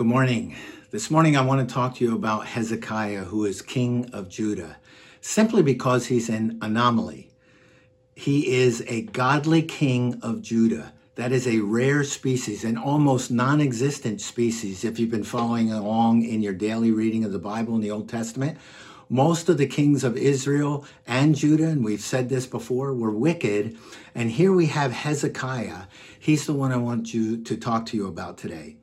Good morning. This morning I want to talk to you about Hezekiah, who is king of Judah, simply because he's an anomaly. He is a godly king of Judah. That is a rare species, an almost non existent species, if you've been following along in your daily reading of the Bible in the Old Testament. Most of the kings of Israel and Judah, and we've said this before, were wicked. And here we have Hezekiah. He's the one I want you to talk to you about today.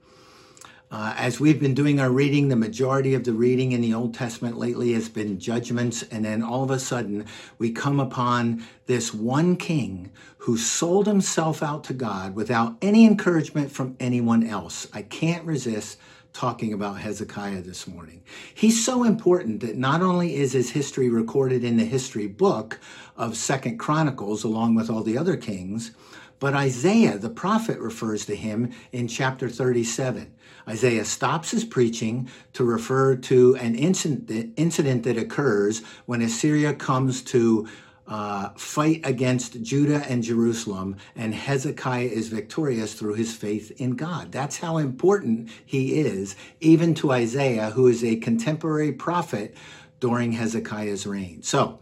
Uh, as we've been doing our reading, the majority of the reading in the Old Testament lately has been judgments. And then all of a sudden, we come upon this one king who sold himself out to God without any encouragement from anyone else. I can't resist talking about Hezekiah this morning. He's so important that not only is his history recorded in the history book of Second Chronicles along with all the other kings, but Isaiah, the prophet, refers to him in chapter 37. Isaiah stops his preaching to refer to an incident, that occurs when Assyria comes to uh, fight against Judah and Jerusalem, and Hezekiah is victorious through his faith in God. That's how important he is, even to Isaiah, who is a contemporary prophet during Hezekiah's reign. So,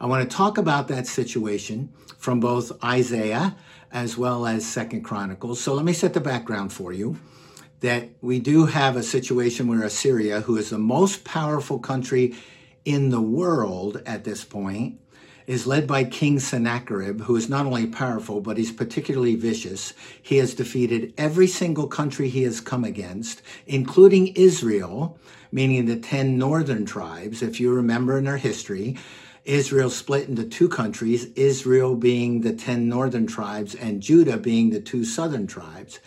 I want to talk about that situation from both Isaiah as well as Second Chronicles. So let me set the background for you that we do have a situation where Assyria, who is the most powerful country in the world at this point, is led by King Sennacherib, who is not only powerful, but he's particularly vicious. He has defeated every single country he has come against, including Israel, meaning the 10 northern tribes. If you remember in their history, Israel split into two countries, Israel being the 10 northern tribes and Judah being the two southern tribes.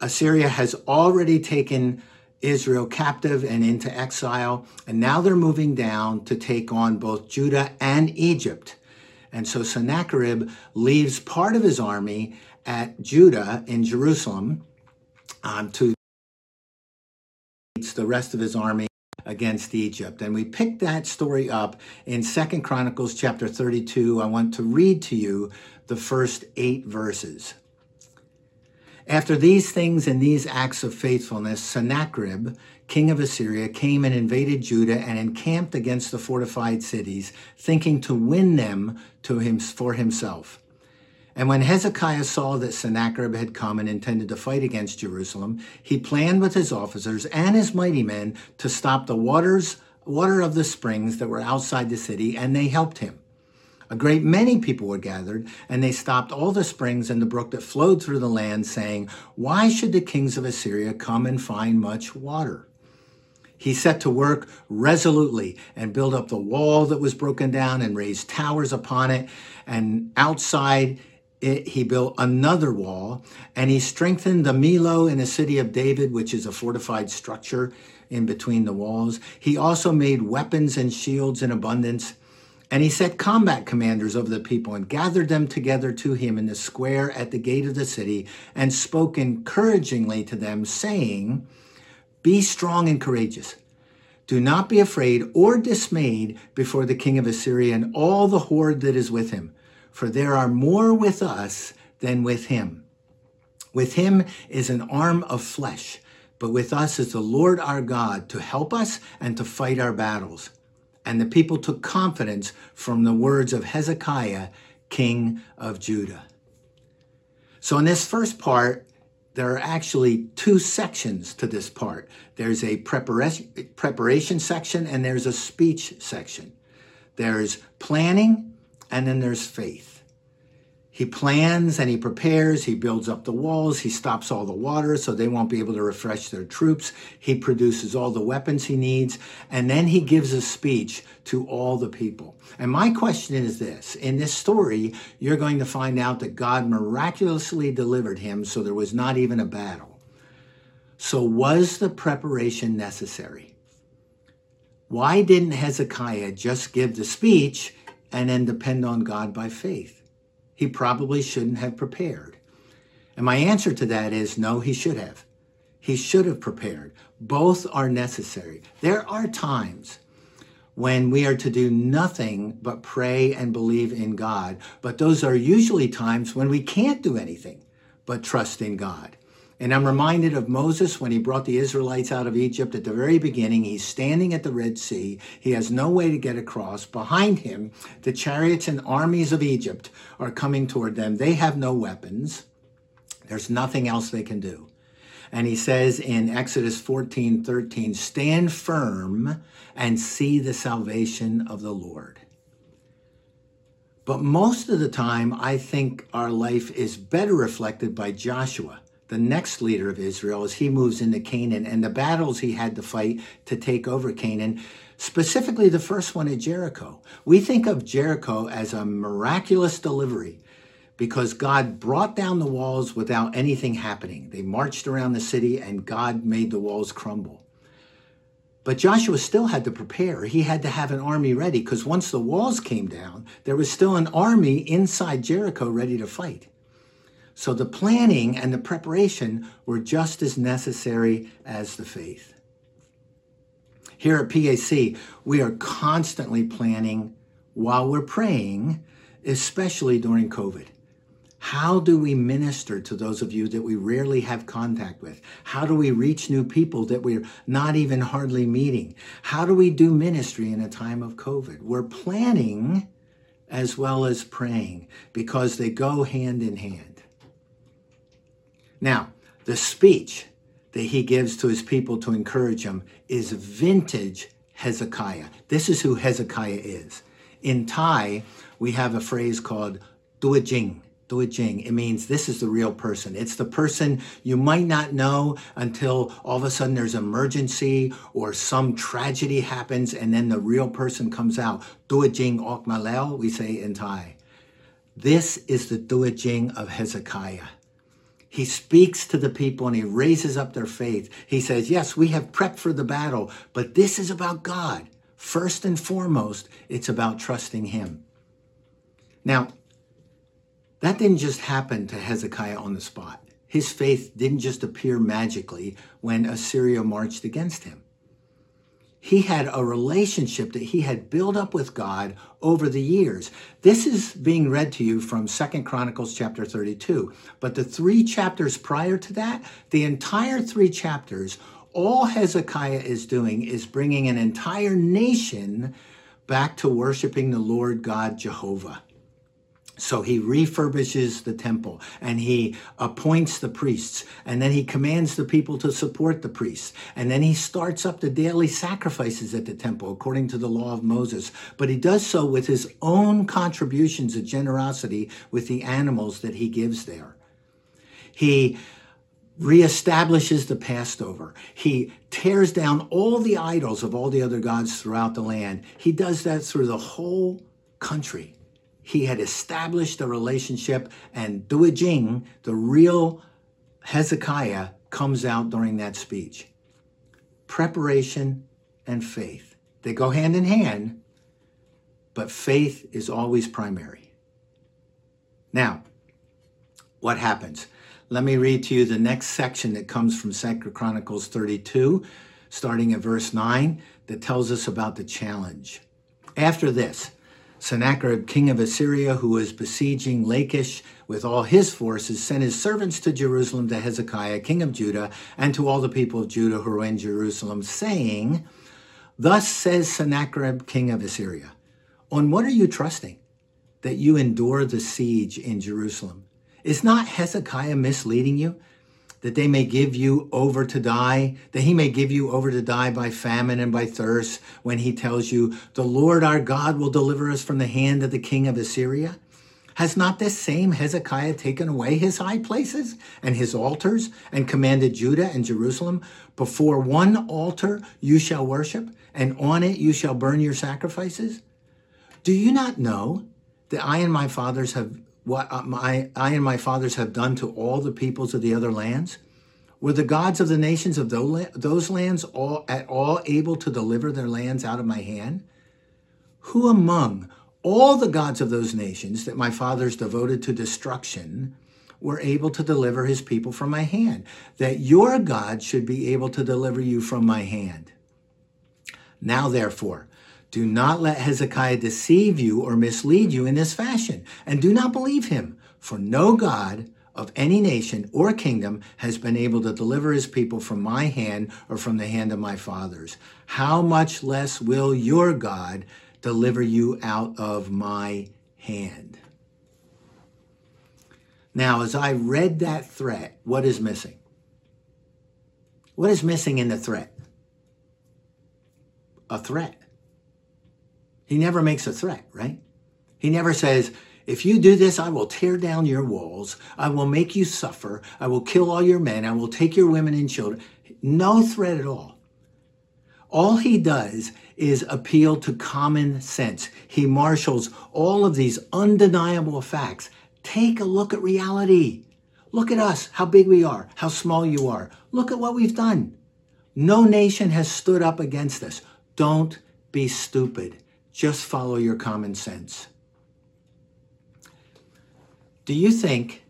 Assyria has already taken Israel captive and into exile, and now they're moving down to take on both Judah and Egypt. And so Sennacherib leaves part of his army at Judah in Jerusalem um, to the rest of his army against Egypt. And we pick that story up in Second Chronicles chapter 32. I want to read to you the first eight verses. After these things and these acts of faithfulness, Sennacherib, king of Assyria, came and invaded Judah and encamped against the fortified cities, thinking to win them to him for himself. And when Hezekiah saw that Sennacherib had come and intended to fight against Jerusalem, he planned with his officers and his mighty men to stop the waters, water of the springs that were outside the city, and they helped him. A great many people were gathered, and they stopped all the springs and the brook that flowed through the land, saying, Why should the kings of Assyria come and find much water? He set to work resolutely and built up the wall that was broken down and raised towers upon it. And outside it, he built another wall and he strengthened the Millo in the city of David, which is a fortified structure in between the walls. He also made weapons and shields in abundance. And he set combat commanders over the people and gathered them together to him in the square at the gate of the city and spoke encouragingly to them, saying, Be strong and courageous. Do not be afraid or dismayed before the king of Assyria and all the horde that is with him for there are more with us than with him. With him is an arm of flesh, but with us is the Lord our God to help us and to fight our battles. And the people took confidence from the words of Hezekiah, king of Judah. So, in this first part, there are actually two sections to this part there's a preparation, section and there's a speech section. There's planning and then there's faith. He plans and he prepares, he builds up the walls, he stops all the water so they won't be able to refresh their troops. He produces all the weapons he needs, and then he gives a speech to all the people. And my question is this in this story, you're going to find out that God miraculously delivered him so there was not even a battle. So, was the preparation necessary? Why didn't Hezekiah just give the speech and then depend on God by faith. He probably shouldn't have prepared. And my answer to that is no, he should have. He should have prepared. Both are necessary. There are times when we are to do nothing but pray and believe in God, but those are usually times when we can't do anything but trust in God. And I'm reminded of Moses when he brought the Israelites out of Egypt at the very beginning. He's standing at the Red Sea. He has no way to get across. Behind him, the chariots and armies of Egypt are coming toward them. They have no weapons. There's nothing else they can do. And he says in Exodus 14 13, stand firm and see the salvation of the Lord. But most of the time, I think our life is better reflected by Joshua the next leader of Israel as he moves into Canaan and the battles he had to fight to take over Canaan, specifically the first one at Jericho. We think of Jericho as a miraculous delivery because God brought down the walls without anything happening. They marched around the city and God made the walls crumble. But Joshua still had to prepare. He had to have an army ready because once the walls came down, there was still an army inside Jericho ready to fight. So the planning and the preparation were just as necessary as the faith. Here at PAC, we are constantly planning while we're praying, especially during COVID. How do we minister to those of you that we rarely have contact with? How do we reach new people that we're not even hardly meeting? How do we do ministry in a time of COVID? We're planning as well as praying because they go hand in hand. Now, the speech that he gives to his people to encourage them is vintage Hezekiah. This is who Hezekiah is. In Thai, we have a phrase called duajing. Duajing. It means this is the real person. It's the person you might not know until all of a sudden there's emergency or some tragedy happens and then the real person comes out. Duajing ok maleo, we say in Thai. This is the duajing of Hezekiah. He speaks to the people and he raises up their faith. He says, Yes, we have prepped for the battle, but this is about God. First and foremost, it's about trusting Him. Now, that didn't just happen to Hezekiah on the spot. His faith didn't just appear magically when Assyria marched against him he had a relationship that he had built up with God over the years. This is being read to you from Second Chronicles chapter 32. But the three chapters prior to that, the entire three chapters, all Hezekiah is doing is bringing an entire nation back to worshiping the Lord God Jehovah. So he refurbishes the temple and he appoints the priests and then he commands the people to support the priests. And then he starts up the daily sacrifices at the temple according to the law of Moses. But he does so with his own contributions of generosity with the animals that he gives there. He reestablishes the Passover. He tears down all the idols of all the other gods throughout the land. He does that through the whole country he had established a relationship, and Duijing, the real Hezekiah, comes out during that speech. Preparation and faith. They go hand in hand, but faith is always primary. Now, what happens? Let me read to you the next section that comes from 2 Chronicles 32, starting at verse 9, that tells us about the challenge. After this, Sennacherib, king of Assyria, who was besieging Lachish with all his forces, sent his servants to Jerusalem to Hezekiah, king of Judah, and to all the people of Judah who were in Jerusalem, saying, Thus says Sennacherib, king of Assyria, On what are you trusting that you endure the siege in Jerusalem? Is not Hezekiah misleading you? That they may give you over to die, that he may give you over to die by famine and by thirst, when he tells you, The Lord our God will deliver us from the hand of the king of Assyria? Has not this same Hezekiah taken away his high places and his altars and commanded Judah and Jerusalem? Before one altar you shall worship, and on it you shall burn your sacrifices? Do you not know that I and my fathers have what uh, my, I and my fathers have done to all the peoples of the other lands? Were the gods of the nations of those lands all, at all able to deliver their lands out of my hand? Who among all the gods of those nations that my fathers devoted to destruction were able to deliver his people from my hand? That your God should be able to deliver you from my hand. Now, therefore, do not let Hezekiah deceive you or mislead you in this fashion, and do not believe him, for no God of any nation or kingdom has been able to deliver his people from my hand or from the hand of my fathers. How much less will your God deliver you out of my hand? Now, as I read that threat, what is missing? What is missing in the threat? A threat. He never makes a threat, right? He never says, if you do this, I will tear down your walls. I will make you suffer. I will kill all your men. I will take your women and children. No threat at all. All he does is appeal to common sense. He marshals all of these undeniable facts. Take a look at reality. Look at us, how big we are, how small you are. Look at what we've done. No nation has stood up against us. Don't be stupid. Just follow your common sense. Do you think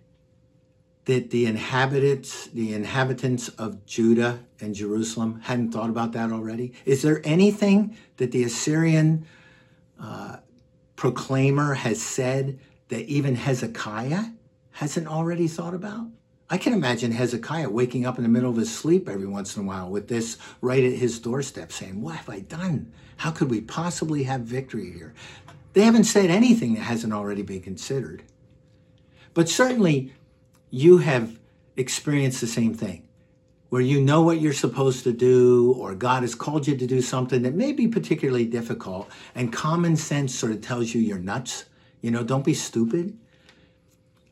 that the inhabitants, the inhabitants of Judah and Jerusalem hadn't thought about that already? Is there anything that the Assyrian uh, proclaimer has said that even Hezekiah hasn't already thought about? I can imagine Hezekiah waking up in the middle of his sleep every once in a while with this right at his doorstep saying, What have I done? How could we possibly have victory here? They haven't said anything that hasn't already been considered. But certainly, you have experienced the same thing where you know what you're supposed to do, or God has called you to do something that may be particularly difficult, and common sense sort of tells you you're nuts. You know, don't be stupid.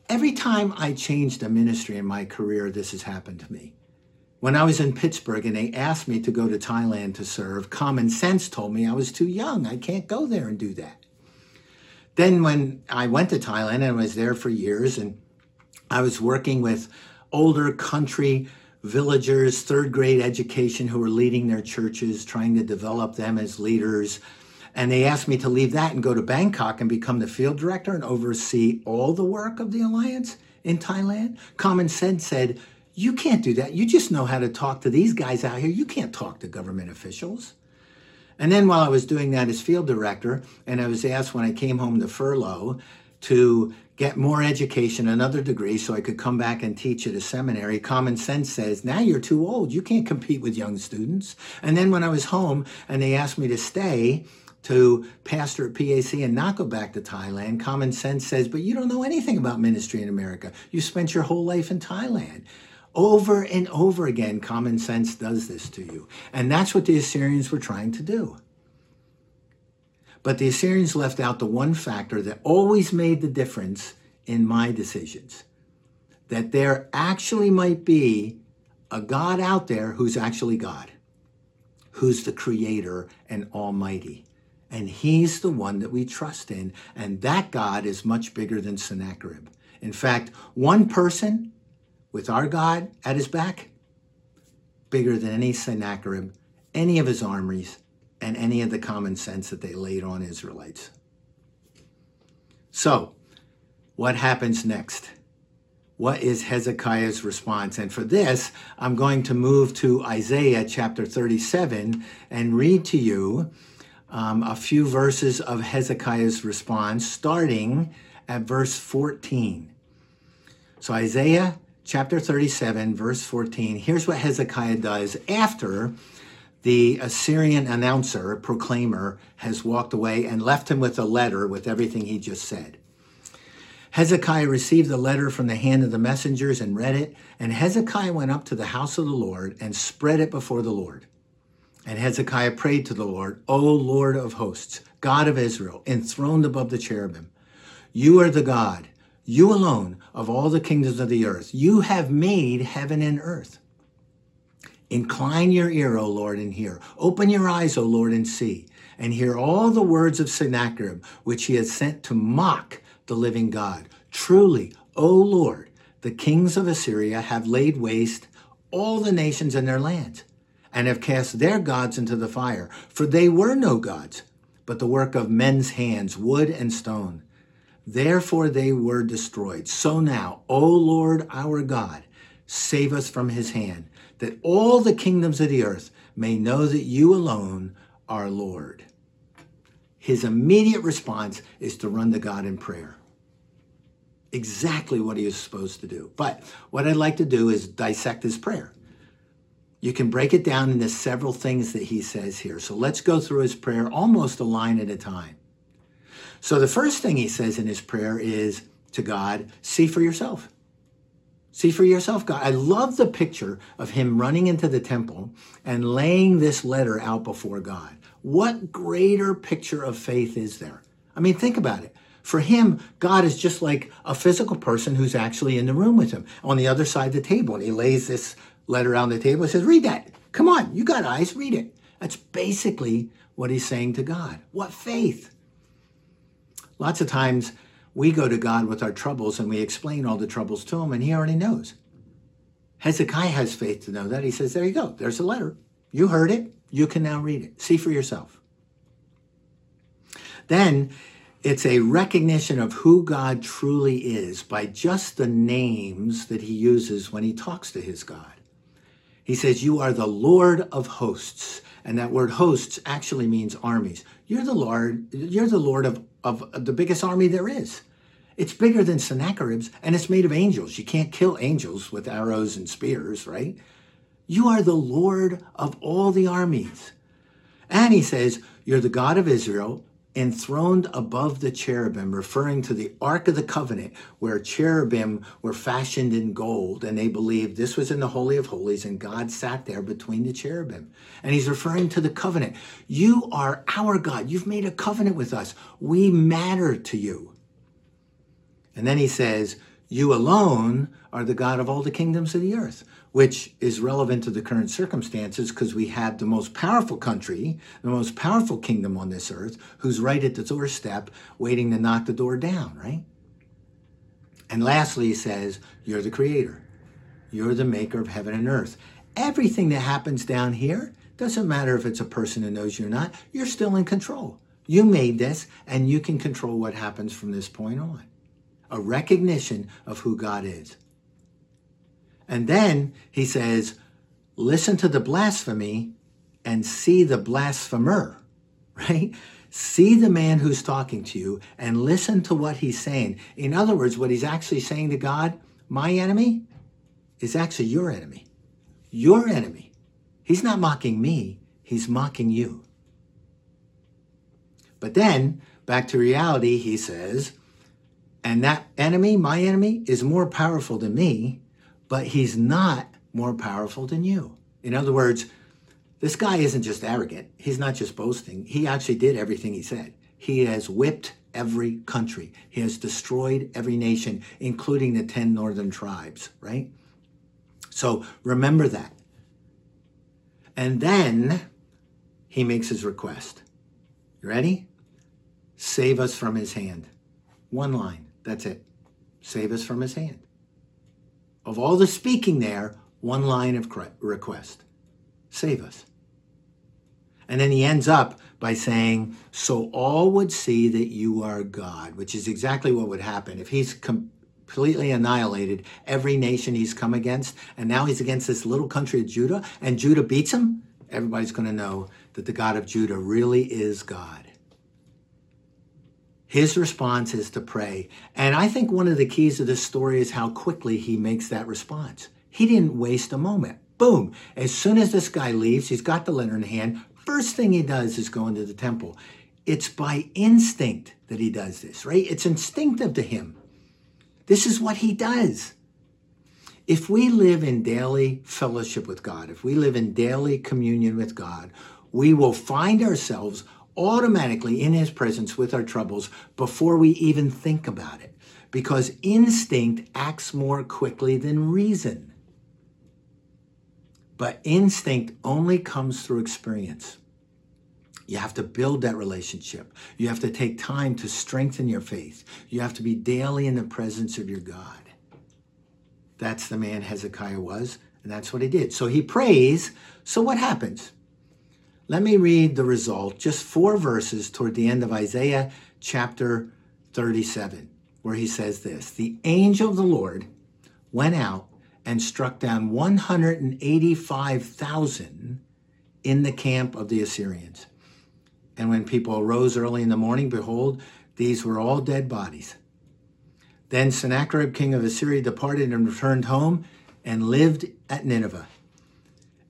Every time I changed a ministry in my career, this has happened to me. When I was in Pittsburgh and they asked me to go to Thailand to serve, common sense told me I was too young. I can't go there and do that. Then, when I went to Thailand and was there for years, and I was working with older country villagers, third grade education, who were leading their churches, trying to develop them as leaders. And they asked me to leave that and go to Bangkok and become the field director and oversee all the work of the alliance in Thailand. Common sense said, You can't do that. You just know how to talk to these guys out here. You can't talk to government officials. And then while I was doing that as field director, and I was asked when I came home to furlough to get more education, another degree, so I could come back and teach at a seminary, common sense says, now you're too old. You can't compete with young students. And then when I was home and they asked me to stay, to pastor at PAC and not go back to Thailand. Common sense says, but you don't know anything about ministry in America. You spent your whole life in Thailand. Over and over again, common sense does this to you. And that's what the Assyrians were trying to do. But the Assyrians left out the one factor that always made the difference in my decisions that there actually might be a God out there who's actually God, who's the creator and almighty. And he's the one that we trust in. And that God is much bigger than Sennacherib. In fact, one person with our God at his back, bigger than any Sennacherib, any of his armies, and any of the common sense that they laid on Israelites. So, what happens next? What is Hezekiah's response? And for this, I'm going to move to Isaiah chapter 37 and read to you um, a few verses of Hezekiah's response, starting at verse 14. So, Isaiah chapter 37, verse 14. Here's what Hezekiah does after the Assyrian announcer, proclaimer, has walked away and left him with a letter with everything he just said. Hezekiah received the letter from the hand of the messengers and read it, and Hezekiah went up to the house of the Lord and spread it before the Lord. And Hezekiah prayed to the Lord, O Lord of hosts, God of Israel, enthroned above the cherubim. You are the God you alone of all the kingdoms of the earth. You have made heaven and earth. Incline your ear, O Lord, and hear. Open your eyes, O Lord, and see, and hear all the words of Sennacherib, which he has sent to mock the living God. Truly, O Lord, the kings of Assyria have laid waste all the nations and their lands, and have cast their gods into the fire, for they were no gods, but the work of men's hands, wood and stone. Therefore they were destroyed. So now, O Lord our God, save us from his hand, that all the kingdoms of the earth may know that you alone are Lord. His immediate response is to run to God in prayer. exactly what he was supposed to do. But what I'd like to do is dissect his prayer. You can break it down into several things that he says here. So let's go through his prayer almost a line at a time. So the first thing he says in his prayer is to God, see for yourself. See for yourself, God. I love the picture of him running into the temple and laying this letter out before God. What greater picture of faith is there? I mean, think about it. For him, God is just like a physical person who's actually in the room with him on the other side of the table. And he lays this letter on the table and says, Read that. Come on, you got eyes, read it. That's basically what he's saying to God. What faith? Lots of times we go to God with our troubles and we explain all the troubles to him, and he already knows. Hezekiah has faith to know that. He says, There you go. There's a letter. You heard it. You can now read it. See for yourself. Then it's a recognition of who God truly is by just the names that he uses when he talks to his God. He says, You are the Lord of hosts. And that word hosts actually means armies. You're the Lord, you're the Lord of, of, the biggest army there is. It's bigger than Sennacherib's, and it's made of angels. You can't kill angels with arrows and spears, right? You are the Lord of all the armies. And he says, You're the God of Israel enthroned above the cherubim, referring to the Ark of the Covenant, where cherubim were fashioned in gold, and they believed this was in the Holy of Holies, and God sat there between the cherubim. And he's referring to the covenant. You are our God. You've made a covenant with us. We matter to you. And then he says, You alone are the God of all the kingdoms of the earth which is relevant to the current circumstances because we have the most powerful country, the most powerful kingdom on this earth, who's right at the doorstep waiting to knock the door down, right? And lastly, he says, You're the creator, you're the maker of heaven and earth. Everything that happens down here doesn't matter if it's a person who knows you or not, you're still in control. You made this, and you can control what happens from this point on. A recognition of who God is. And then he says, listen to the blasphemy and see the blasphemer, right? See the man who's talking to you and listen to what he's saying. In other words, what he's actually saying to God, my enemy is actually your enemy. Your enemy. He's not mocking me, he's mocking you. But then, back to reality, he says, and that enemy, my enemy, is more powerful than me but he's not more powerful than you. In other words, this guy isn't just arrogant. He's not just boasting. He actually did everything he said. He has whipped every country. He has destroyed every nation, including the 10 northern tribes, right? So remember that. And then he makes his request. You ready? Save us from his hand. One line. That's it. Save us from his hand of all the speaking there, one line of request save us. And then he ends up by saying, So all would see that you are God, which is exactly what would happen if he's completely annihilated every nation he's come against. And now he's against this little country of Judah, and Judah beats him. Everybody's going to know that the God of Judah really is God. His response is to pray. And I think one of the keys of this story is how quickly he makes that response. He didn't waste a moment. Boom. As soon as this guy leaves, he's got the letter in hand. First thing he does is go into the temple. It's by instinct that he does this, right? It's instinctive to him. This is what he does. If we live in daily fellowship with God, if we live in daily communion with God, we will find ourselves automatically in his presence with our troubles before we even think about it because instinct acts more quickly than reason. But instinct only comes through experience. You have to build that relationship. You have to take time to strengthen your faith. You have to be daily in the presence of your God. That's the man Hezekiah was, and that's what he did. So he prays. So what happens? Let me read the result, just four verses toward the end of Isaiah chapter 37, where he says this The angel of the Lord went out and struck down 185,000 in the camp of the Assyrians. And when people arose early in the morning, behold, these were all dead bodies. Then Sennacherib, king of Assyria, departed and returned home and lived at Nineveh.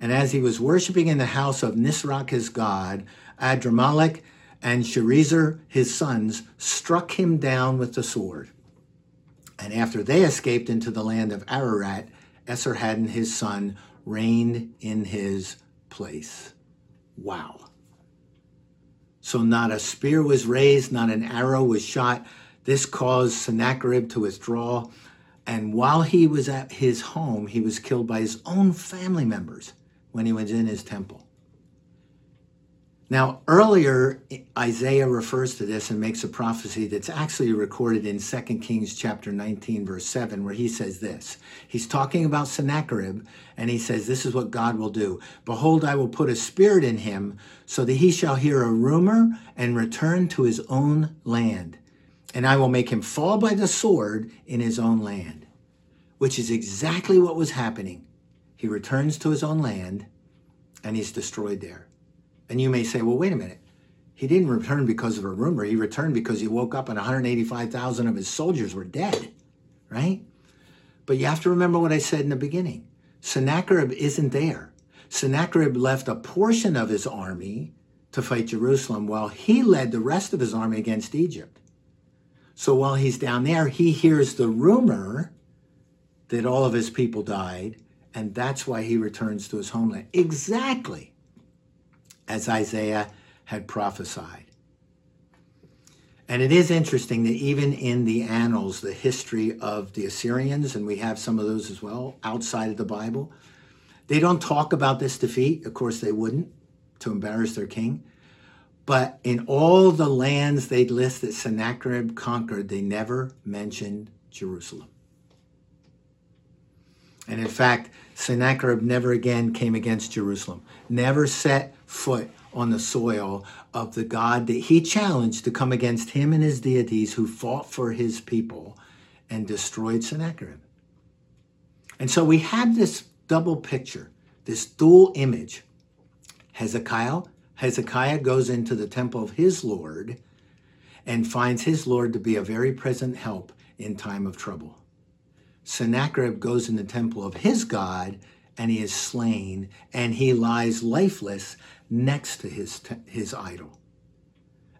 And as he was worshiping in the house of Nisroch his god, Adrammelech and Sharezer his sons struck him down with the sword. And after they escaped into the land of Ararat, Esarhaddon his son reigned in his place. Wow. So not a spear was raised, not an arrow was shot. This caused Sennacherib to withdraw. And while he was at his home, he was killed by his own family members when he was in his temple. Now, earlier, Isaiah refers to this and makes a prophecy that's actually recorded in 2 Kings chapter 19, verse 7, where he says this. He's talking about Sennacherib, and he says, This is what God will do. Behold, I will put a spirit in him, so that he shall hear a rumor and return to his own land. And I will make him fall by the sword in his own land, which is exactly what was happening. He returns to his own land, and he's destroyed there. And you may say, well, wait a minute. He didn't return because of a rumor. He returned because he woke up and 185,000 of his soldiers were dead, right? But you have to remember what I said in the beginning. Sennacherib isn't there. Sennacherib left a portion of his army to fight Jerusalem while he led the rest of his army against Egypt. So while he's down there, he hears the rumor that all of his people died, and that's why he returns to his homeland. Exactly as Isaiah had prophesied. And it is interesting that even in the annals, the history of the Assyrians, and we have some of those as well outside of the Bible, they don't talk about this defeat. Of course, they wouldn't to embarrass their king. But in all the lands they list that Sennacherib conquered, they never mentioned Jerusalem. And in fact, Sennacherib never again came against Jerusalem, never set foot on the soil of the God that he challenged to come against him and his deities who fought for his people and destroyed Sennacherib. And so we have this double picture, this dual image. Hezekiah, Hezekiah goes into the temple of his Lord and finds his Lord to be a very present help in time of trouble. Sennacherib goes in the temple of his God and he is slain and he lies lifeless next to his, his idol.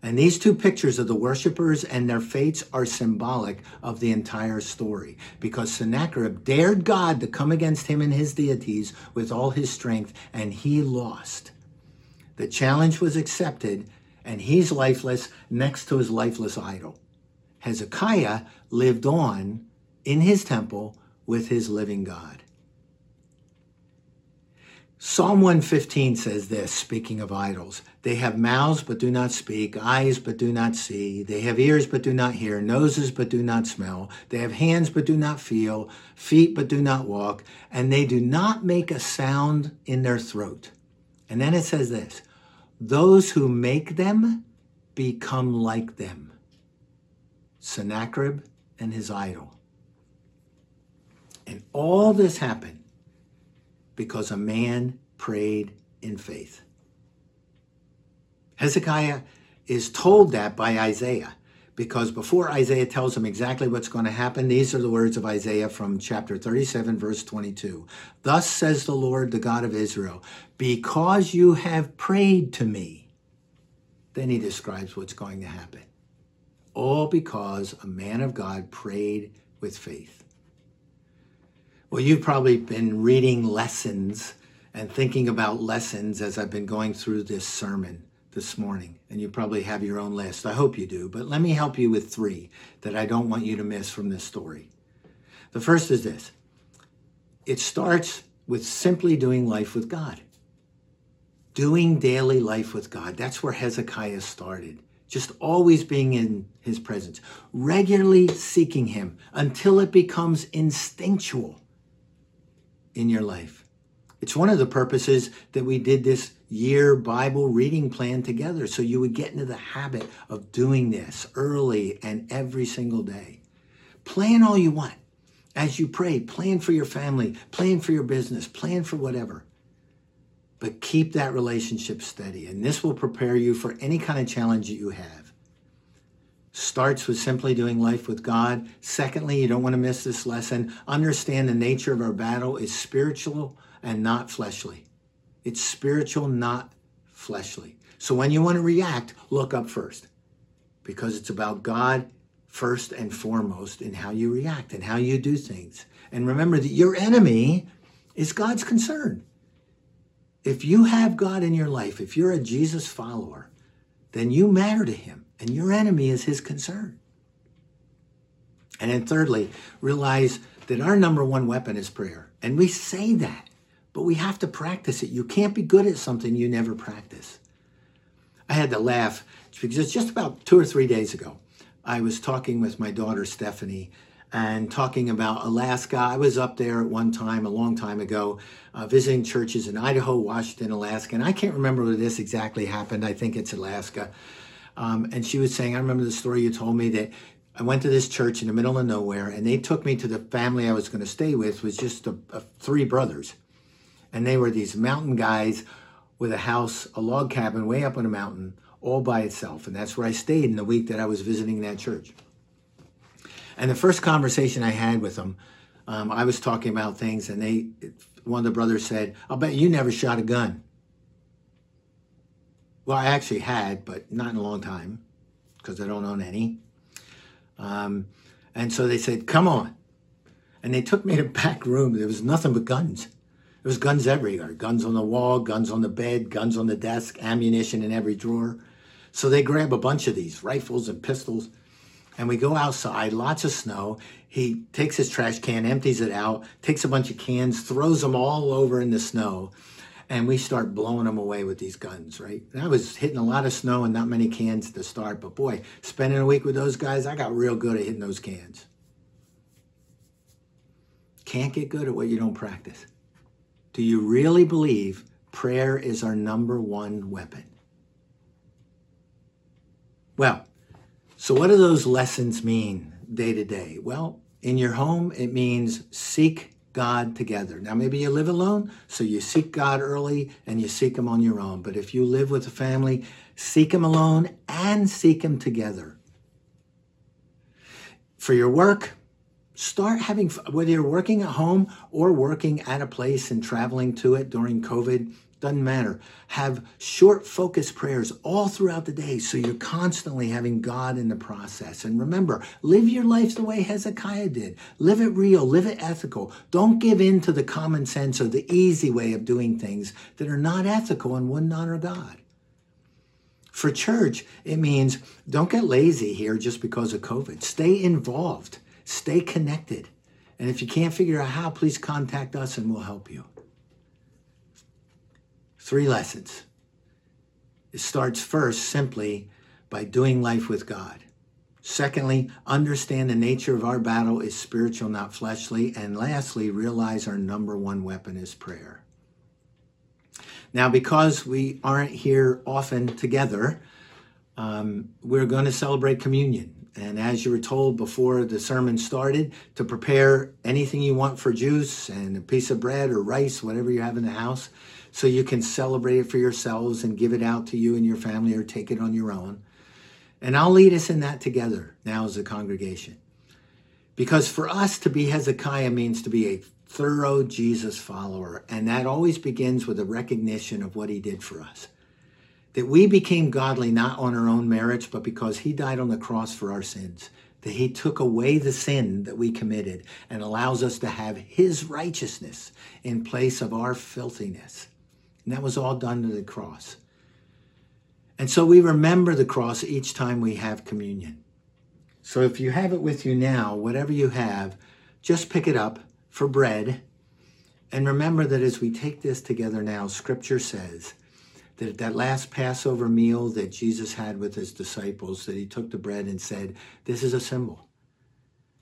And these two pictures of the worshippers and their fates are symbolic of the entire story because Sennacherib dared God to come against him and his deities with all his strength, and he lost. The challenge was accepted, and he's lifeless next to his lifeless idol. Hezekiah lived on in his temple with his living God. Psalm 115 says this, speaking of idols They have mouths but do not speak, eyes but do not see. They have ears but do not hear, noses but do not smell. They have hands but do not feel, feet but do not walk, and they do not make a sound in their throat. And then it says this Those who make them become like them. Sennacherib and his idol. And all this happened because a man prayed in faith. Hezekiah is told that by Isaiah because before Isaiah tells him exactly what's going to happen, these are the words of Isaiah from chapter 37, verse 22. Thus says the Lord, the God of Israel, because you have prayed to me. Then he describes what's going to happen. All because a man of God prayed with faith. Well, you've probably been reading lessons and thinking about lessons as I've been going through this sermon this morning. And you probably have your own list. I hope you do. But let me help you with three that I don't want you to miss from this story. The first is this it starts with simply doing life with God. Doing daily life with God. That's where Hezekiah started. Just always being in his presence, regularly seeking him until it becomes instinctual in your life. It's one of the purposes that we did this year Bible reading plan together so you would get into the habit of doing this early and every single day. Plan all you want. As you pray, plan for your family, plan for your business, plan for whatever. But keep that relationship steady, and this will prepare you for any kind of challenge that you have. Starts with simply doing life with God. Secondly, you don't want to miss this lesson. Understand the nature of our battle is spiritual and not fleshly. It's spiritual, not fleshly. So when you want to react, look up first because it's about God first and foremost in how you react and how you do things. And remember that your enemy is God's concern. If you have God in your life, if you're a Jesus follower, then you matter to him and your enemy is his concern. And then thirdly, realize that our number one weapon is prayer. And we say that, but we have to practice it. You can't be good at something you never practice. I had to laugh because it's just about two or three days ago. I was talking with my daughter Stephanie and talking about Alaska. I was up there at one time, a long time ago, uh, visiting churches in Idaho, Washington, Alaska. And I can't remember where this exactly happened. I think it's Alaska. Um, and she was saying, I remember the story you told me that I went to this church in the middle of nowhere, and they took me to the family I was going to stay with, was just a, a, three brothers. And they were these mountain guys with a house, a log cabin way up on a mountain all by itself. And that's where I stayed in the week that I was visiting that church. And the first conversation I had with them, um, I was talking about things, and they, one of the brothers said, "I'll bet you never shot a gun." Well, I actually had, but not in a long time, because I don't own any. Um, and so they said, "Come on," and they took me to back room. There was nothing but guns. There was guns everywhere. Guns on the wall, guns on the bed, guns on the desk, ammunition in every drawer. So they grab a bunch of these rifles and pistols, and we go outside, lots of snow. He takes his trash can, empties it out, takes a bunch of cans, throws them all over in the snow, and we start blowing them away with these guns, right? And I was hitting a lot of snow and not many cans to start, but boy, spending a week with those guys, I got real good at hitting those cans. Can't get good at what you don't practice. Do you really believe prayer is our number one weapon? Well, so what do those lessons mean day to day? Well, in your home, it means seek God together. Now, maybe you live alone, so you seek God early and you seek Him on your own. But if you live with a family, seek Him alone and seek Him together. For your work, start having, whether you're working at home or working at a place and traveling to it during COVID, doesn't matter. Have short, focused prayers all throughout the day so you're constantly having God in the process. And remember, live your life the way Hezekiah did. Live it real, live it ethical. Don't give in to the common sense or the easy way of doing things that are not ethical and wouldn't honor God. For church, it means don't get lazy here just because of COVID. Stay involved, stay connected. And if you can't figure out how, please contact us and we'll help you. Three lessons. It starts first simply by doing life with God. Secondly, understand the nature of our battle is spiritual, not fleshly. And lastly, realize our number one weapon is prayer. Now, because we aren't here often together, um, we're going to celebrate communion. And as you were told before the sermon started, to prepare anything you want for juice and a piece of bread or rice, whatever you have in the house, so you can celebrate it for yourselves and give it out to you and your family or take it on your own. And I'll lead us in that together now as a congregation. Because for us to be Hezekiah means to be a thorough Jesus follower. And that always begins with a recognition of what he did for us. That we became godly not on our own merits, but because he died on the cross for our sins. That he took away the sin that we committed and allows us to have his righteousness in place of our filthiness. And that was all done to the cross. And so we remember the cross each time we have communion. So if you have it with you now, whatever you have, just pick it up for bread. And remember that as we take this together now, scripture says that at that last Passover meal that Jesus had with his disciples, that he took the bread and said, This is a symbol.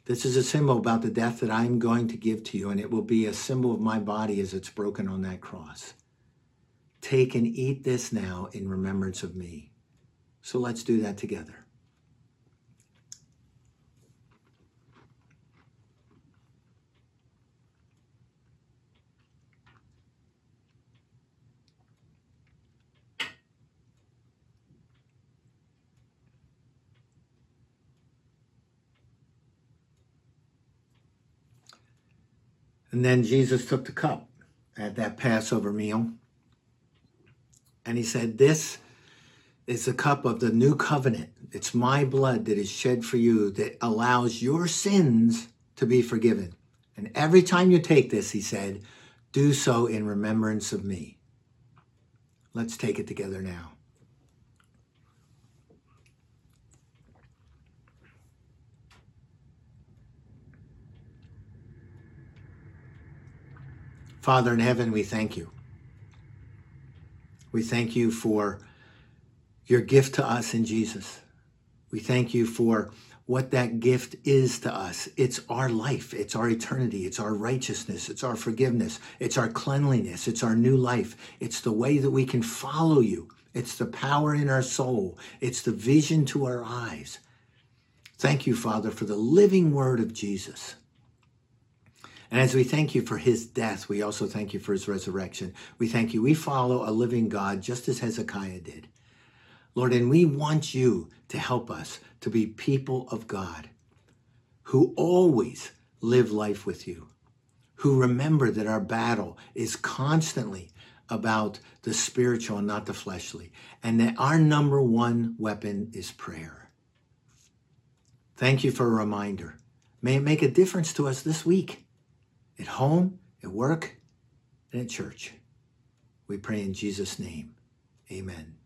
This is a symbol about the death that I'm going to give to you, and it will be a symbol of my body as it's broken on that cross. Take and eat this now in remembrance of me. So let's do that together. And then Jesus took the cup at that Passover meal and he said, This is the cup of the new covenant. It's my blood that is shed for you that allows your sins to be forgiven. And every time you take this, he said, do so in remembrance of me. Let's take it together now. Father in heaven, we thank you. We thank you for your gift to us in Jesus. We thank you for what that gift is to us. It's our life, it's our eternity, it's our righteousness, it's our forgiveness, it's our cleanliness, it's our new life, it's the way that we can follow you, it's the power in our soul, it's the vision to our eyes. Thank you, Father, for the living word of Jesus. And as we thank you for his death, we also thank you for his resurrection. We thank you. We follow a living God just as Hezekiah did. Lord, and we want you to help us to be people of God who always live life with you, who remember that our battle is constantly about the spiritual and not the fleshly, and that our number one weapon is prayer. Thank you for a reminder. May it make a difference to us this week at home, at work, and at church. We pray in Jesus' name. Amen.